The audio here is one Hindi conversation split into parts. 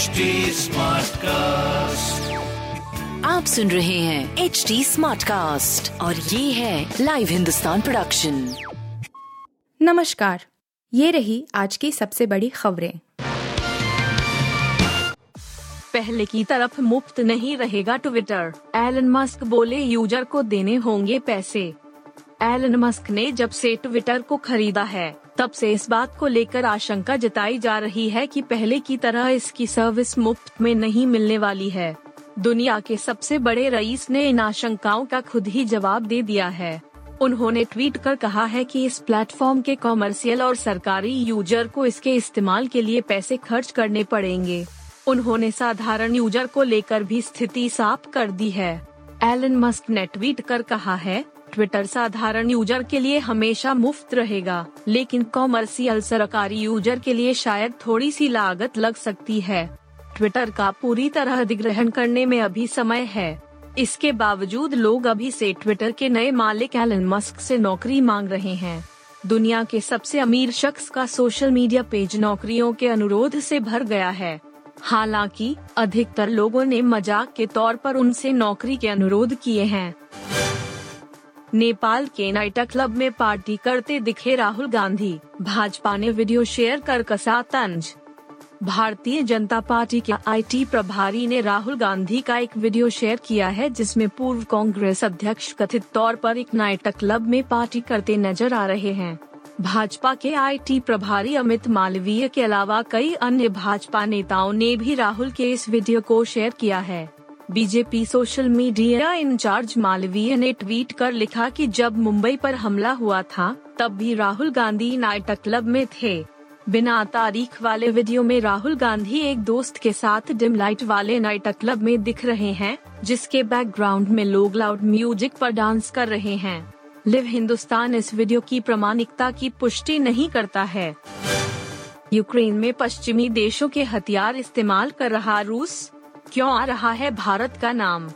HD कास्ट आप सुन रहे हैं एच डी स्मार्ट कास्ट और ये है लाइव हिंदुस्तान प्रोडक्शन नमस्कार ये रही आज की सबसे बड़ी खबरें। पहले की तरफ़ मुफ़्त नहीं रहेगा ट्विटर एलन मस्क बोले यूज़र को देने होंगे पैसे। एलन मस्क ने जब से ट्विटर को खरीदा है तब से इस बात को लेकर आशंका जताई जा रही है कि पहले की तरह इसकी सर्विस मुफ़्त में नहीं मिलने वाली है। दुनिया के सबसे बड़े रईस ने इन आशंकाओं का खुद ही जवाब दे दिया है। उन्होंने ट्वीट कर कहा है कि इस प्लेटफॉर्म के कॉमर्शियल और सरकारी यूज़र को इसके इस्तेमाल के लिए पैसे खर्च करने पड़ेंगे। उन्होंने साधारण यूज़र को लेकर भी स्थिति साफ़ कर दी है। एलन मस्क ने ट्वीट कर कहा है ट्विटर साधारण यूज़र के लिए हमेशा मुफ़्त रहेगा, लेकिन कॉमर्शियल सरकारी यूज़र के लिए शायद थोड़ी सी लागत लग सकती है। ट्विटर का पूरी तरह अधिग्रहण करने में अभी समय है। इसके बावजूद लोग अभी से ट्विटर के नए मालिक एलन मस्क से नौकरी मांग रहे हैं। दुनिया के सबसे अमीर शख्स का सोशल मीडिया पेज नौकरियों के अनुरोध से भर गया है। हालाँकि, अधिकतर लोगों ने मज़ाक के तौर पर उनसे नौकरी के अनुरोध किए हैं। नेपाल के नाइटा क्लब में पार्टी करते दिखे राहुल गांधी। भाजपा ने वीडियो शेयर कर कसा तंज। भारतीय जनता पार्टी के आईटी प्रभारी ने राहुल गांधी का एक वीडियो शेयर किया है, जिसमें पूर्व कांग्रेस अध्यक्ष कथित तौर पर एक नाइटा क्लब में पार्टी करते नज़र आ रहे हैं। भाजपा के आईटी प्रभारी अमित मालवीय के अलावा कई अन्य भाजपा नेताओं ने भी राहुल के इस वीडियो को शेयर किया है। BJP social media incharge Malviya ने ट्वीट कर लिखा कि जब मुंबई पर हमला हुआ था, तब भी राहुल गांधी नाइट क्लब में थे। बिना तारीख वाले वीडियो में राहुल गांधी एक दोस्त के साथ डिम लाइट वाले नाइट क्लब में दिख रहे हैं, जिसके बैकग्राउंड में लोग लाउड म्यूज़िक पर डांस कर रहे हैं। लिव हिंदुस्तान इस वीडियो की प्रमाणिकता की पुष्टि नहीं करता है। यूक्रेन में पश्चिमी देशों के हथियार इस्तेमाल कर रहा रूस क्यों आ रहा है भारत का नाम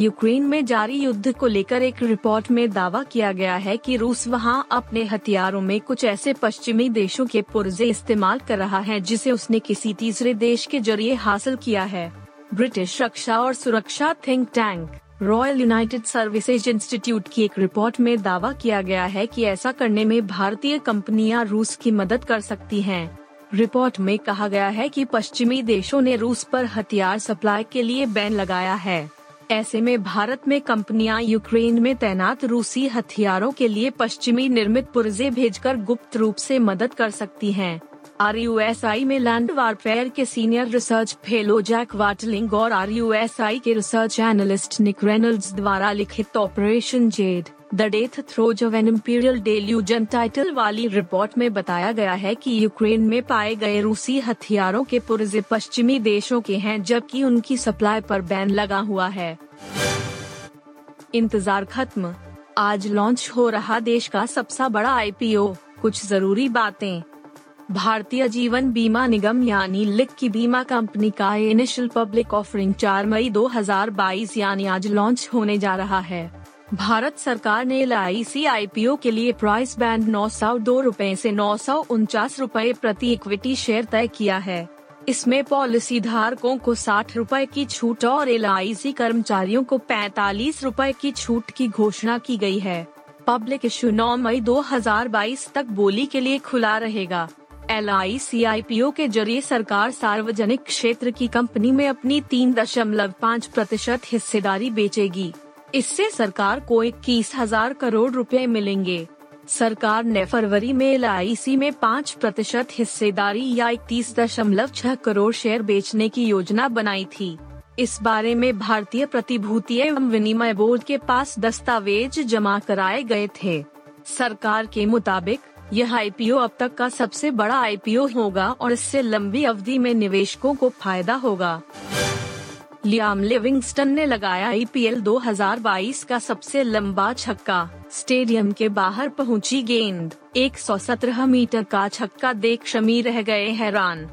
यूक्रेन में जारी युद्ध को लेकर एक रिपोर्ट में दावा किया गया है कि रूस वहाँ अपने हथियारों में कुछ ऐसे पश्चिमी देशों के पुर्जे इस्तेमाल कर रहा है जिसे उसने किसी तीसरे देश के ज़रिए हासिल किया है ब्रिटिश रक्षा और सुरक्षा think tank, Royal United Services Institute की एक रिपोर्ट में दावा किया गया है कि ऐसा करने में भारतीय कंपनियाँ रूस की मदद कर सकती हैं। रिपोर्ट में कहा गया है कि पश्चिमी देशों ने रूस पर हथियार सप्लाई के लिए बैन लगाया है ऐसे में भारत में कंपनियाँ यूक्रेन में तैनात रूसी हथियारों के लिए पश्चिमी निर्मित पुर्जे भेजकर गुप्त रूप से मदद कर सकती हैं। आर यू एस आई में लैंड वारफेयर के senior research fellow Jack Watling और आर यू एस आई के रिसर्च एनालिस्ट निक रेनल्ड्स द्वारा लिखित operation Z the death throes of an imperial delusion title वाली रिपोर्ट में बताया गया है कि यूक्रेन में पाए गए रूसी हथियारों के पुर्जे पश्चिमी देशों के हैं, जबकि उनकी सप्लाई पर बैन लगा हुआ है। इंतज़ार खत्म। आज लॉन्च हो रहा देश का सबसे बड़ा आईपीओ कुछ ज़रूरी बातें। भारतीय जीवन बीमा निगम यानी लिक की बीमा कंपनी का इनिशियल पब्लिक ऑफरिंग 4 मई 2022 यानी आज लॉन्च होने जा रहा है। भारत सरकार ने एल आई के लिए प्राइस बैंड नौ सौ दो रूपए ऐसी नौ सौ उनचास रूपए प्रति इक्विटी शेयर तय किया है। इसमें पॉलिसी धारकों को साठ रूपए की छूट और LIC कर्मचारियों को पैतालीस रूपए की छूट की घोषणा की गई है। पब्लिक इशू 9 मई 2022 तक बोली के लिए खुला रहेगा। एल आई के ज़रिए सरकार सार्वजनिक क्षेत्र की कंपनी में अपनी तीन दशमलव पाँच प्रतिशत हिस्सेदारी बेचेगी। इससे सरकार को इक्कीस हज़ार करोड़ रुपए मिलेंगे। सरकार ने फरवरी में एलआईसी में पाँच प्रतिशत हिस्सेदारी या इकतीस दशमलव छह करोड़ शेयर बेचने की योजना बनाई थी। इस बारे में भारतीय प्रतिभूति एवं विनिमय बोर्ड के पास दस्तावेज़ जमा कराए गए थे। सरकार के मुताबिक, यह आईपीओ अब तक का सबसे बड़ा आईपीओ होगा और इससे लंबी अवधि में निवेशकों को फ़ायदा होगा। लियाम लिविंगस्टन ने लगाया आईपीएल 2022 का सबसे लंबा छक्का। स्टेडियम के बाहर पहुँची गेंद। 117 मीटर का छक्का देख शमी रह गए हैरान।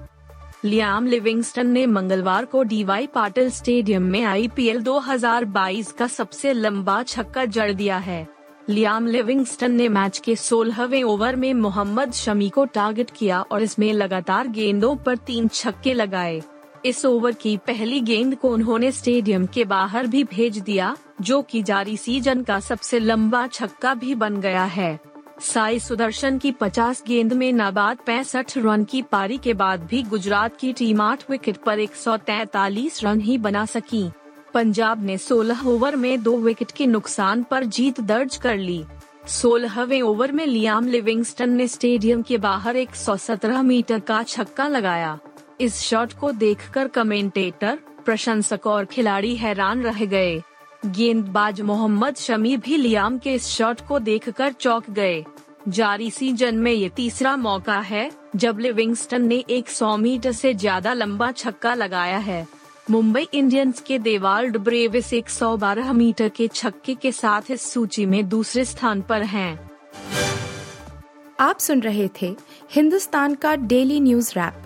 लियाम लिविंगस्टन ने मंगलवार को डीवाई पाटिल स्टेडियम में आईपीएल 2022 का सबसे लंबा छक्का जड़ दिया है। लियाम लिविंगस्टन ने मैच के सोलहवें ओवर में मोहम्मद शमी को टारगेट किया और इसमें लगातार गेंदों पर तीन छक्के लगाए। इस ओवर की पहली गेंद को उन्होंने स्टेडियम के बाहर भी भेज दिया, जो कि जारी सीज़न का सबसे लंबा छक्का भी बन गया है। साई सुदर्शन की 50 गेंद में नाबाद पैंसठ रन की पारी के बाद भी गुजरात की टीम आठ विकेट पर 143 रन ही बना सकी। पंजाब ने 16 ओवर में दो विकेट के नुकसान पर जीत दर्ज कर ली। सोलहवें ओवर में लियाम लिविंगस्टन ने स्टेडियम के बाहर 117 मीटर का छक्का लगाया। इस शॉट को देखकर कमेंटेटर, प्रशंसक और खिलाड़ी हैरान रह गए। गेंदबाज मोहम्मद शमी भी लियाम के इस शॉट को देखकर चौंक गए। जारी सीज़न में ये तीसरा मौका है, जब लिविंगस्टन ने 100 मीटर से ज़्यादा लंबा छक्का लगाया है। मुंबई इंडियंस के देवाल्ड ब्रेविस 112 मीटर के छक्के के साथ इस सूची में दूसरे स्थान पर हैं। आप सुन रहे थे हिंदुस्तान का डेली न्यूज़ रैप।